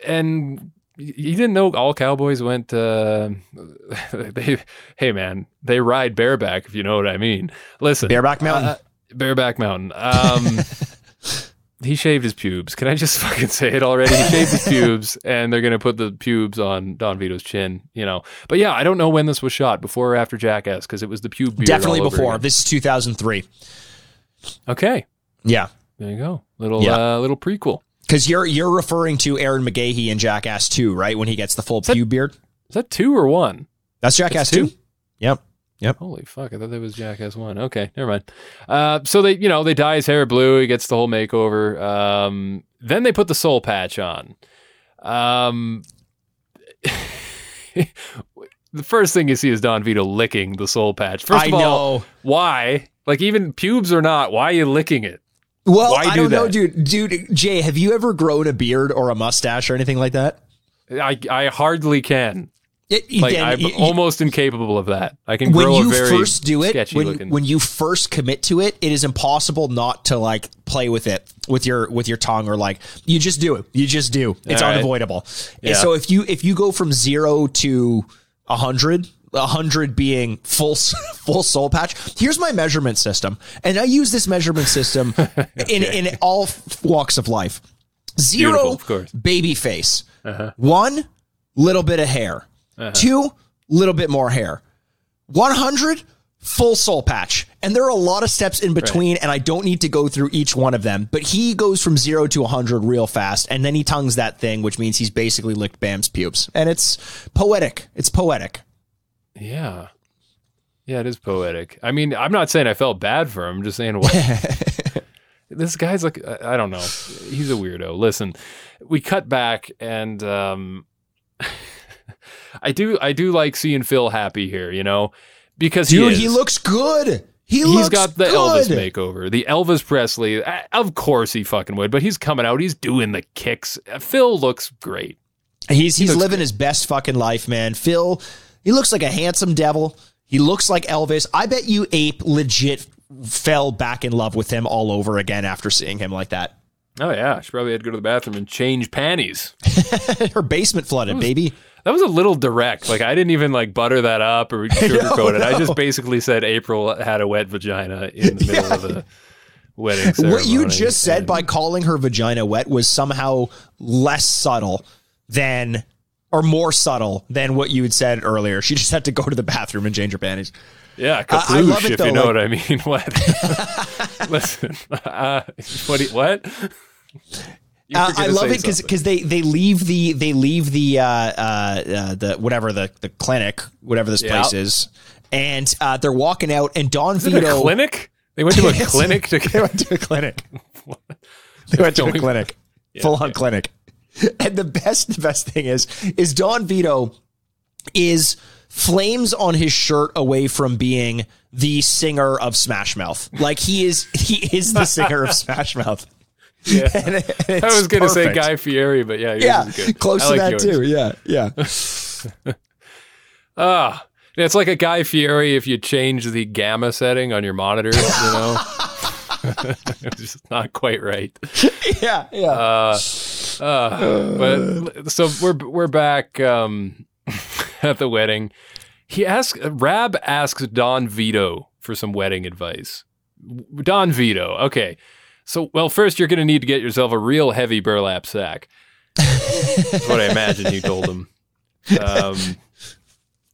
and you didn't know all cowboys went. Uh, (laughs) they, hey man, they ride bareback. If you know what I mean. Listen, Bareback Mountain. uh, bareback mountain. Um, (laughs) he shaved his pubes. Can I just (laughs) fucking say it already? He shaved his pubes, and they're gonna put the pubes on Don Vito's chin. You know, but yeah, I don't know when this was shot, before or after Jackass, because it was the pube. beard Definitely before. This is 2003. Okay, Yeah. there you go. Little Yeah. uh, little prequel. Because you're you're referring to Ehren McGhehey in Jackass 2, right? When he gets the full pube beard. Is that two or one? That's Jackass two? 2. Yep. Yep. Holy fuck! I thought that was Jackass One. Okay, never mind. Uh, so they, you know, they dye his hair blue. He gets the whole makeover. Um, then they put the soul patch on. Um, (laughs) the first thing you see is Don Vito licking the soul patch. First I of all, know. why? Like even pubes or not, why are you licking it? Well, Why I do don't know, that? dude. Dude, Jay, have you ever grown a beard or a mustache or anything like that? I I hardly can. It, Like then I'm you- you- almost incapable of that. I can when grow you a very first do it, sketchy when, looking. when you first commit to it, it is impossible not to like play with it with your with your tongue or like you just do it. You just do. It's All right. unavoidable. Yeah. And so if you if you go from zero to a hundred. A hundred being full (laughs) full soul patch. Here's my measurement system, and I use this measurement system (laughs) in in all walks of life. Zero, of course. baby face. Uh-huh. One, little bit of hair. Uh-huh. Two, little bit more hair. 100 full soul patch and there are a lot of steps in between and i don't need to go through each one of them but he goes from 0 to 100 real fast and then he tongues that thing which means he's basically licked bam's pubes and it's poetic it's poetic Yeah. Yeah, it is poetic. I mean, I'm not saying I felt bad for him. I'm just saying what (laughs) this guy's like. I don't know. He's a weirdo. Listen, we cut back, and um, (laughs) I do. I do like seeing Phil happy here. You know, because dude he, he, looks good he He's looks got the good. Elvis makeover, the Elvis Presley. Of course, he fucking would. But he's coming out. He's doing the kicks. Phil looks great. He's he's looks living his best fucking life, man. Phil, he looks like a handsome devil. He looks like Elvis. I bet you Ape legit fell back in love with him all over again after seeing him like that. Oh yeah, she probably had to go to the bathroom and change panties. (laughs) Her basement flooded, baby. That was a little direct. Like I didn't even like butter that up or (laughs) sugarcoat it. I just basically said April had a wet vagina in the middle of the (laughs) wedding ceremony. What you just said And- by calling her vagina wet was somehow less subtle than or more subtle than what you had said earlier. She just had to go to the bathroom and change her panties. yeah, I- I love kaploosh, it, if though, you know like- what I mean. (laughs) What? (laughs) Listen, uh, what? you- what? Uh, I love it because something. they they leave the they leave the uh, uh, uh, the whatever the the clinic whatever this place is, and uh, they're walking out, and Don Is it a Vito clinic? They went to a (laughs) clinic to They went to a clinic. they went to a clinic, full on clinic. (laughs) And the best, the best thing is, is Don Vito is flames on his shirt away from being the singer of Smash Mouth. Like he is, he is the singer of Smash Mouth. Yeah. (laughs) And I was going to say. Guy Fieri, but yeah, Yeah, close I to like that yours. too. Yeah, yeah. (laughs) Ah, it's like a Guy Fieri if you change the gamma setting on your monitor. You know, (laughs) it's just not quite right. (laughs) yeah, yeah. Uh, uh, but so we're we're back um, (laughs) at the wedding. He asks Raab asks Don Vito for some wedding advice. Don Vito, okay. So well, first you're going to need to get yourself a real heavy burlap sack. That's what I imagine you told him. Um,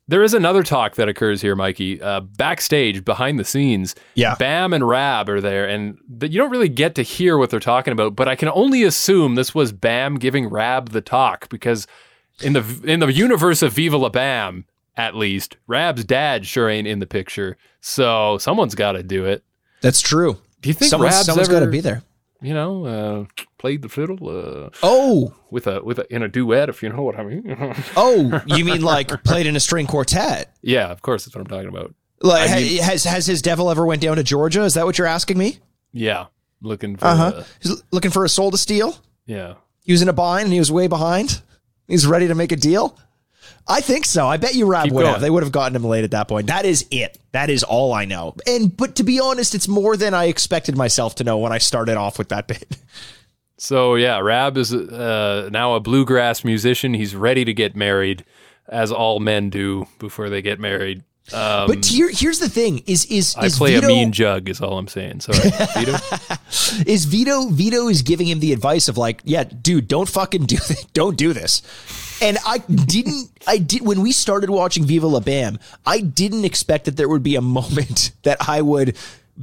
there is another talk that occurs here, Mikey. Uh, backstage, behind the scenes, Yeah. Bam and Raab are there, and th- you don't really get to hear what they're talking about. But I can only assume this was Bam giving Raab the talk because in the in the universe of Viva La Bam, at least Raab's dad sure ain't in the picture, so someone's got to do it. That's true. Do you think Someone's, Raab's someone's got to be there. you know, uh, played the fiddle uh, Oh, with a with a in a duet, if you know what I mean? (laughs) oh, you mean like played in a string quartet? yeah, of course, that's what I'm talking about. Like, I mean- has has his devil ever went down to Georgia? Is that what you're asking me? Yeah, looking for Uh huh. uh, He's looking for a soul to steal. yeah. He was in a bind and he was way behind. He's ready to make a deal. I think so. I bet you Rob Keep would going. have. They would have gotten him late at that point. That is it. That is all I know. And but to be honest, it's more than I expected myself to know when I started off with that (laughs) bit. So yeah, Raab is uh, now a bluegrass musician. He's ready to get married, as all men do before they get married. Um, But here, here's the thing: is is I is play Vito, a mean jug, is all I'm saying. Sorry, (laughs) Vito. is Vito Vito is giving him the advice of like, yeah, dude, don't fucking do this. (laughs) Don't do this. And I didn't I did when we started watching Viva La Bam, I didn't expect that there would be a moment (laughs) that I would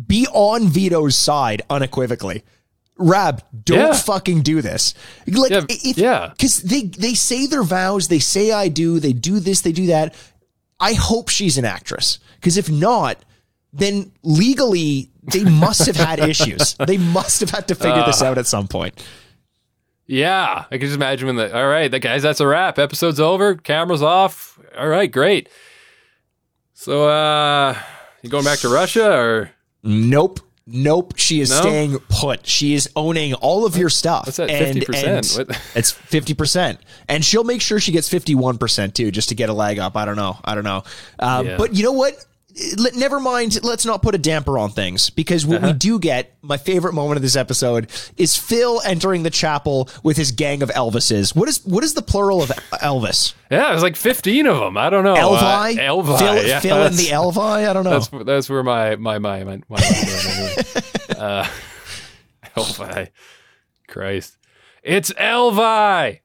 be on Vito's side unequivocally. Raab, don't Yeah. fucking do this. Like Yeah, if yeah. cuz they they say their vows, they say I do, they do this, they do that. I hope she's an actress because if not, then legally they must have had (laughs) issues. They must have had to figure this Uh. out at some point. Yeah, I can just imagine when the all right, the guys, that's a wrap. Episode's over. Cameras off. All right, great. So, uh, you going back to Russia or Nope. Nope. She is No? staying put. She is owning all of your stuff. What's that, 50%? and What- (laughs) It's 50%. And she'll make sure she gets 51% too, just to get a leg up. I don't know. I don't know. Um, Yeah. But you know what? Never mind. Let's not put a damper on things because what we Uh-huh. do get, my favorite moment of this episode, is Phil entering the chapel with his gang of Elvises. What is what is the plural of Elvis? yeah, there's like 15 of them. I don't know. Elvi? Uh, Elvi. Phil, yeah, Phil and the Elvi? I don't know. That's that's where my my my my, my (laughs) uh, (laughs) Elvi. Christ, it's Elvi.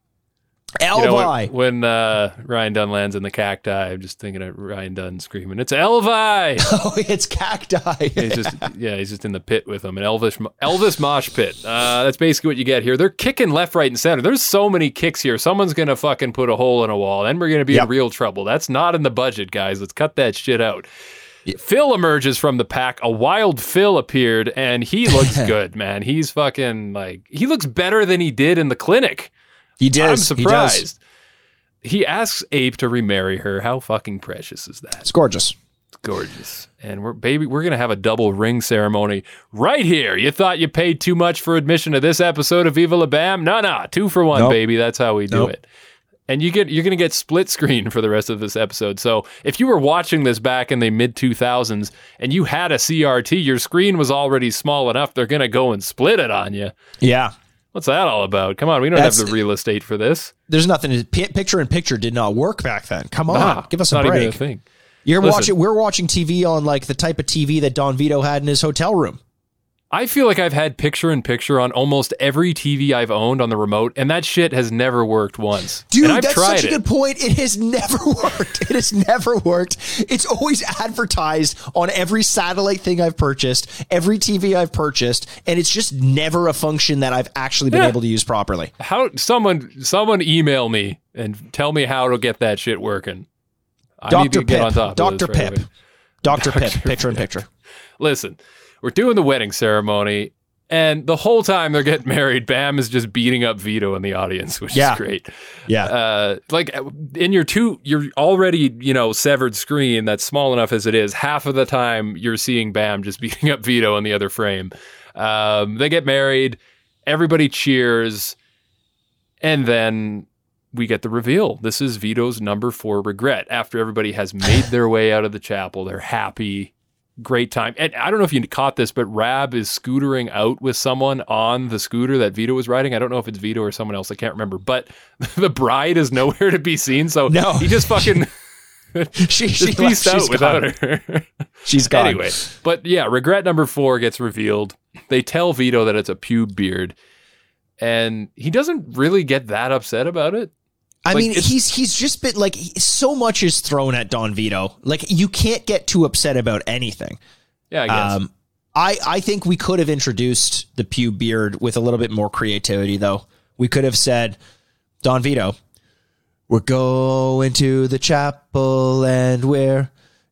You know, Elvi. when, when uh, Ryan Dunn lands in the cacti, I'm just thinking of Ryan Dunn screaming, "It's Elvi!" (laughs) oh, it's cacti. he's just yeah, he's just in the pit with them, an Elvis Elvis mosh pit. Uh, that's basically what you get here. They're kicking left, right, and center. There's so many kicks here. Someone's gonna fucking put a hole in a wall, then we're gonna be Yep. in real trouble. That's not in the budget, guys. Let's cut that shit out. Phil emerges from the pack. A wild Phil appeared, and he looks (laughs) good, man. He's fucking like he looks better than he did in the clinic. He does. I'm He does. He, asks Ape to remarry her. How fucking precious is that? It's gorgeous. It's gorgeous. And we're baby, we're gonna have a double ring ceremony right here. You thought you paid too much for admission to this episode of Viva La Bam? No, no, two for one, Nope. baby. That's how we do Nope. it. And you get you're gonna get split screen (laughs) for the rest of this episode. So if you were watching this back in the mid two thousands and you had a CRT, your screen was already small enough. They're gonna go and split it on you. Yeah. What's that all about? Come on, we don't That's- have the real estate for this. There's nothing. To, picture in picture did not work back then. Come on, Ah, give us a break. a. You're Listen. watching. We're watching TV on like the type of TV that Don Vito had in his hotel room. I feel like I've had picture in picture on almost every TV I've owned on the remote, and that shit has never worked once. Dude, that's such a it. good point. It has never (laughs) worked. It has never worked. It's always advertised on every satellite thing I've purchased, every TV I've purchased, and it's just never a function that I've actually been Yeah. able to use properly. How someone someone email me and tell me how to get that shit working. I need Dr. to get Pip. on top. of Dr. this right Pip. Dr. (laughs) Pip, picture in picture. Listen, we're doing the wedding ceremony, and the whole time they're getting (laughs) married, Bam is just beating up Vito in the audience, which Yeah. is great. Yeah. Uh, like in your two, your already you know severed screen that's small enough as it is. Half of the time you're seeing Bam just (laughs) beating up Vito in the other frame. Um, they get married, everybody cheers, and then we get the reveal. This is Vito's number four regret. After everybody has made their way out of the chapel, they're happy. Great time. And I don't know if you caught this, but Raab is scootering out with someone on the scooter that Vito was riding. I don't know if it's Vito or someone else. I can't remember. But (laughs) the bride is nowhere to be seen. So No. he just (laughs) fucking (laughs) she, she left, out she's without her. She's gone. Anyway, but yeah, regret number four gets revealed. They tell Vito that it's a pube beard, and he doesn't really get that upset about it. I Like, mean, he's he's just been like so much is thrown at Don Vito. Like you can't get too upset about anything. Yeah, I guess. Um, I I think we could have introduced the pew beard with a little bit more creativity, though. We could have said, Don Vito, we're going to the chapel and we're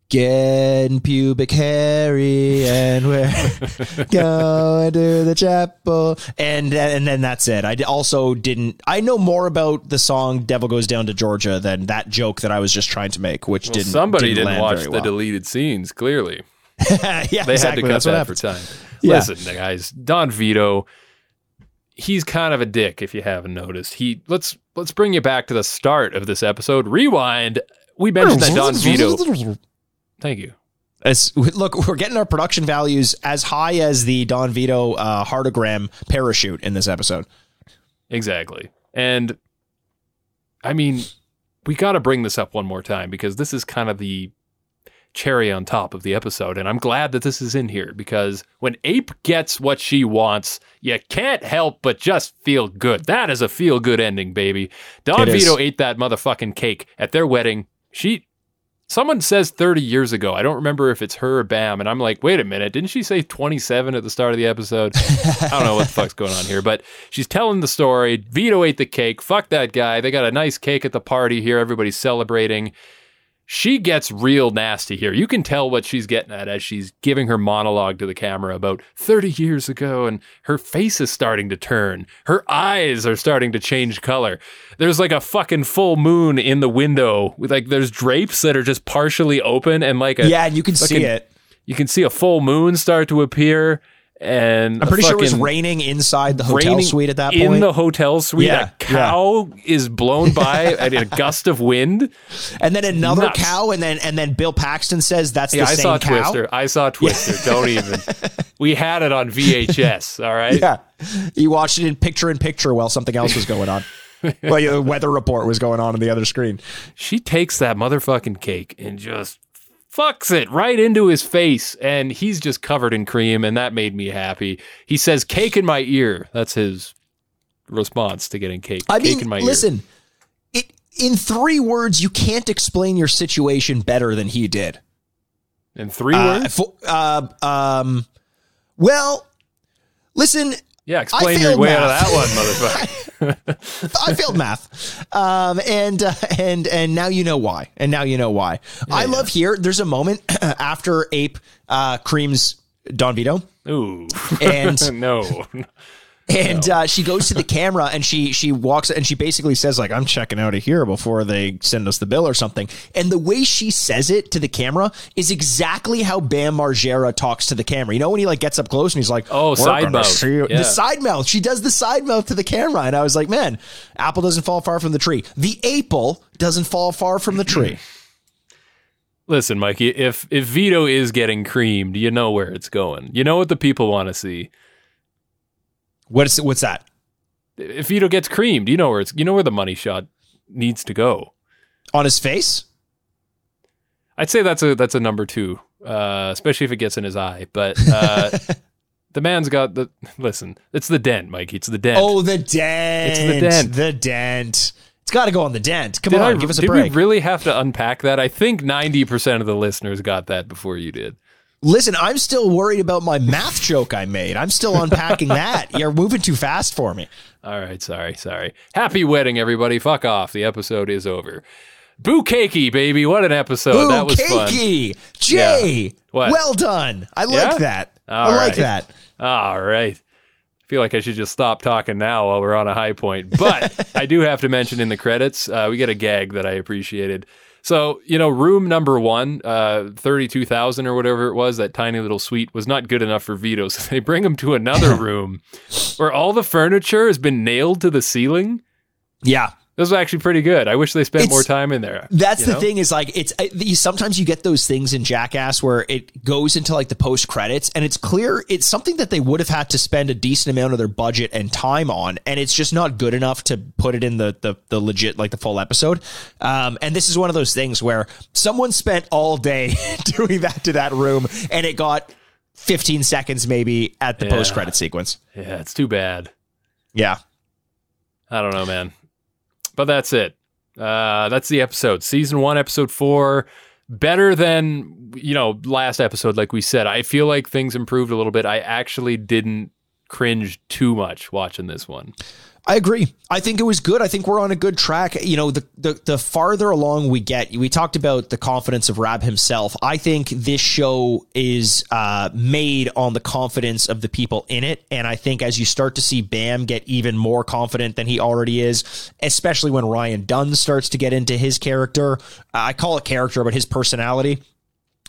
getting pubic hairy and we're (laughs) going to the chapel and and then that's it. I also didn't. I know more about the song "Devil Goes Down to Georgia" than that joke that I was just trying to make, which Well, didn't. somebody didn't, didn't, watch the well. deleted scenes. Clearly, (laughs) yeah, they exactly. had to cut That's that for time. Yeah. Listen, guys, Don Vito, he's kind of a dick. If you haven't noticed, he let's let's bring you back to the start of this episode. Rewind. We mentioned oh, that Don (laughs) Vito. Thank you. It's, (laughs) look, we're getting our production values as high as the Don Vito uh, heartagram parachute in this episode. Exactly. And I mean, we got to bring this up one more time because this is kind of the cherry on top of the episode. And I'm glad that this is in here because when Ape gets what she wants, you can't help but just feel good. That is a feel good ending, baby. Don It is. Vito ate that motherfucking cake at their wedding. She. Someone says 30 years ago. I don't remember if it's her or Bam. And I'm like, wait a minute. Didn't she say 27 at the start of the episode? I don't know what the fuck's going on here, but she's telling the story. Vito ate the cake. Fuck that guy. They got a nice cake at the party here. Everybody's celebrating. She gets real nasty here. You can tell what she's getting at as she's giving her monologue to the camera about 30 years ago, and her face is starting to turn. Her eyes are starting to change color. There's like a fucking full moon in the window. With like there's drapes that are just partially open, and like a Yeah, and you can see it. you can see a full moon start to appear. And I'm pretty sure it was raining inside the hotel suite at that point. in the hotel suite. Yeah, a cow is blown by (laughs) at a gust of wind. and then another Nuts. cow, and then and then Bill Paxton says that's Yeah, the I same saw cow. Twister. I saw Twister. Don't even. (laughs) We had it on VHS. All right. Yeah, you watched it in picture in picture while something else was going on. well, the weather report was going on on the other screen. She takes that motherfucking cake and just fucks it right into his face, and he's just covered in cream, and that made me happy. He says, "Cake in my ear." That's his response to getting cake. I cake mean, in my ear. listen, it in three words, you can't explain your situation better than he did. In three Uh, words. for- uh, um, well, listen, Yeah, explain your way out of that one, motherfucker. (laughs) I failed math, um, and uh, and and now you know why, and now you know why. I love here. There's a moment (clears throat) after Ape uh, creams Don Vito, Ooh. and (laughs) no. (laughs) and uh, she goes to the camera and she she walks and she basically says like I'm checking out of here before they send us the bill or something. And the way she says it to the camera is exactly how Bam Margera talks to the camera. You know when he like gets up close and he's like, Oh, "We're side mouth. Yeah. The side mouth. She does the side mouth to the camera, and I was like, man, apple doesn't fall far from the tree. The apple doesn't fall far from the tree. (clears throat) Listen, Mikey, if if Vito is getting creamed, you know where it's going. You know what the people want to see. What's what's that? If Vito gets creamed, you know where it's you know where the money shot needs to go. On his face? I'd say that's a that's a number two, uh, especially if it gets in his eye. But uh, (laughs) the man's got the listen. It's the dent, Mikey. It's the dent. Oh, the dent. It's the dent. The dent. It's got to go on the dent. Come did on, I, give us a did break. we really have to unpack that? I think ninety percent of the listeners got that before you did. Listen, I'm still worried about my math joke I made. I'm still unpacking that. (laughs) You're moving too fast for me. All right, sorry, sorry. Happy wedding, everybody. Fuck off. The episode is over. Bukkake, baby. What an episode. that was fun. Keiki! Jay, What? well done. I like Yeah? that. All I like that. All right. I feel like I should just stop talking now while we're on a high point. But (laughs) I do have to mention in the credits, uh, we get a gag that I appreciated. So, you know, room number one, uh, 32,000 or whatever it was, that tiny little suite was not good enough for Vito. (laughs) So they bring him to another (laughs) room where all the furniture has been nailed to the ceiling. Yeah. This was actually pretty good. I wish they spent It's- more time in there. That's the know? thing is like it's I- you, sometimes you get those things in Jackass where it goes into like the post credits and it's clear it's something that they would have had to spend a decent amount of their budget and time on and it's just not good enough to put it in the the, the legit like the full episode. Um, and this is one of those things where someone spent all day (laughs) doing that to that room and it got 15 seconds maybe at the Yeah. post credit sequence. Yeah, it's too bad. Yeah. I don't know, man. But that's it. Uh, that's the episode. Season one, episode four. Better than, you know, last episode, like we said. I feel like things improved a little bit. I actually didn't cringe too much watching this one. I agree. I think it was good. I think we're on a good track. You know, the, the the farther along we get, we talked about the confidence of Raab himself. I think this show is uh, made on the confidence of the people in it, and I think as you start to see Bam get even more confident than he already is, especially when Ryan Dunn starts to get into his character. I call it character, but his personality.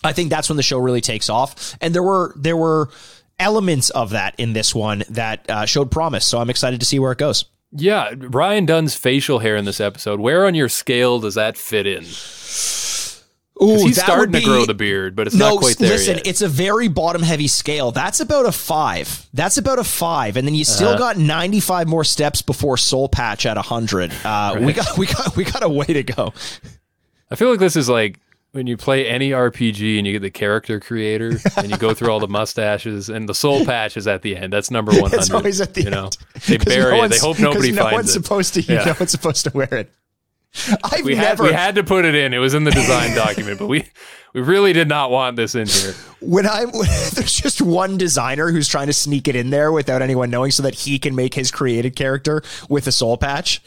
I think that's when the show really takes off. And there were there were elements of that in this one that uh, showed promise. So I'm excited to see where it goes. Yeah, Ryan Dunn's facial hair in this episode. Where on your scale does that fit in? Ooh, he's starting would to grow the beard, but it's no, not quite there listen, yet. it's a very bottom heavy scale. That's about a five. That's about a five, and then you still Uh-huh. got ninety five more steps before Soul Patch at hundred. Uh, We got (laughs) we got we got a way to go. I feel like this is like when you play any RPG and you get the character creator (laughs) and you go through all the mustaches and the soul patch is at the end. That's number one hundred. It's always at the you know, end. they (laughs) 'Cause bury no it. They hope nobody no finds one's it. supposed to. Yeah. No one's supposed to wear it. I've we had never we had to put it in. It was in the design document, but we we really did not want this in here. when I'm (laughs) there's just one designer who's trying to sneak it in there without anyone knowing, so that he can make his created character with a soul patch.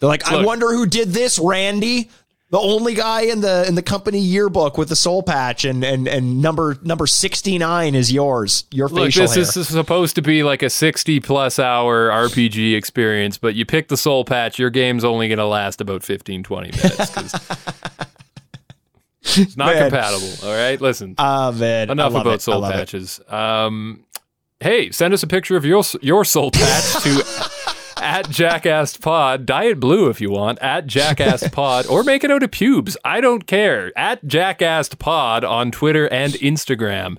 They're like, I wonder who did this, Randy. The only guy in the in the company yearbook with the soul patch and and and number number sixty nine is yours. Your Look, facial this hair. is supposed to be like a sixty plus hour RPG experience, but you pick the soul patch, your game's only going to last about 15, 20 minutes it's not (laughs) Man. compatible. All right, listen. Ah man, Enough about it. Soul patches. Um, hey, send us a picture of your your soul patch to (laughs) at Jackass Pod, Diet Blue if you want, at Jackass Pod, or make it out of pubes. I don't care. At Jackass Pod on Twitter and Instagram.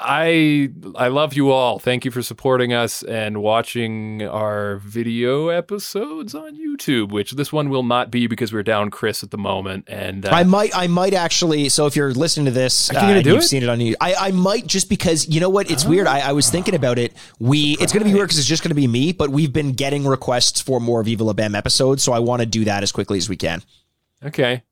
I I love you all. Thank you for supporting us and watching our video episodes on YouTube, which this one will not be because we're down Chris at the moment. And uh, I might, I might actually. So if you're listening to this, you do you've it? seen it on you. I, I might just because you know what? It's weird. I, I was thinking about it. We, it's going to be weird because it's just going to be me. But we've been getting requests for more Viva La Bam episodes, so I want to do that as quickly as we can. Okay.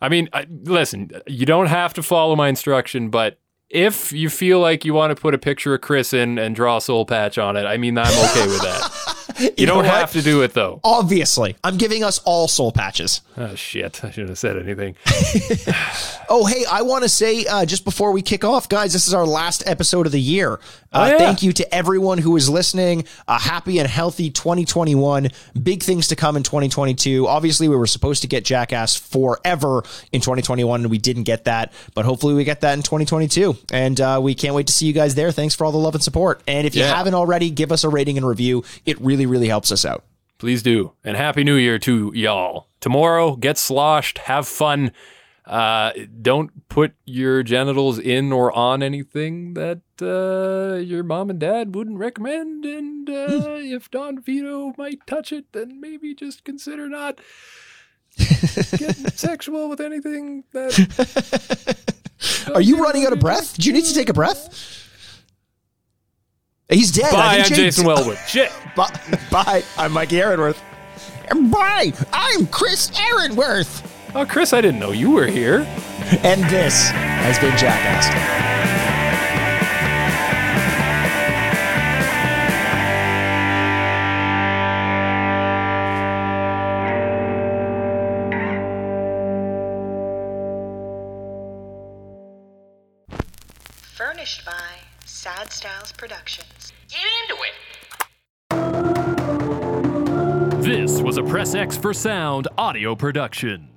I mean, I, listen, you don't have to follow my instruction, but if you feel like you want to put a picture of Chris in and draw a soul patch on it, I mean, I'm okay with that. (laughs) (laughs) You, know don't have to do it though. Obviously, I'm giving us all soul patches. Oh shit! I shouldn't have said anything. (laughs) Oh, hey, I want to say uh, just before we kick off, guys, this is our last episode of the year. Uh, Oh, yeah. Thank you to everyone who is listening. A happy and healthy 2021. Big things to come in 2022. Obviously, we were supposed to get Jackass forever in 2021, and we didn't get that, but hopefully, we get that in 2022. And uh, we can't wait to see you guys there. Thanks for all the love and support. And if you Yeah. haven't already, give us a rating and review. It really, really really helps us out. Please do, and happy New Year to y'all. Tomorrow, get sloshed, have fun. Uh, don't put your genitals in or on anything that uh, your mom and dad wouldn't recommend. And uh, if Don Vito might touch it, then maybe just consider not getting (laughs) sexual with anything that. (laughs) Are you running out of breath? Do you need to take a breath? He's dead. Bye, I'm Jason (laughs) Wellwood. Shit. Bye, bye. I'm Mike Aaronworth. And bye, I'm Chris Aaronworth. Oh, Chris, I didn't know you were here. and this has been Jackass. Furnished by Sad Styles Productions. Get into it. This was a Press X for Sound audio production.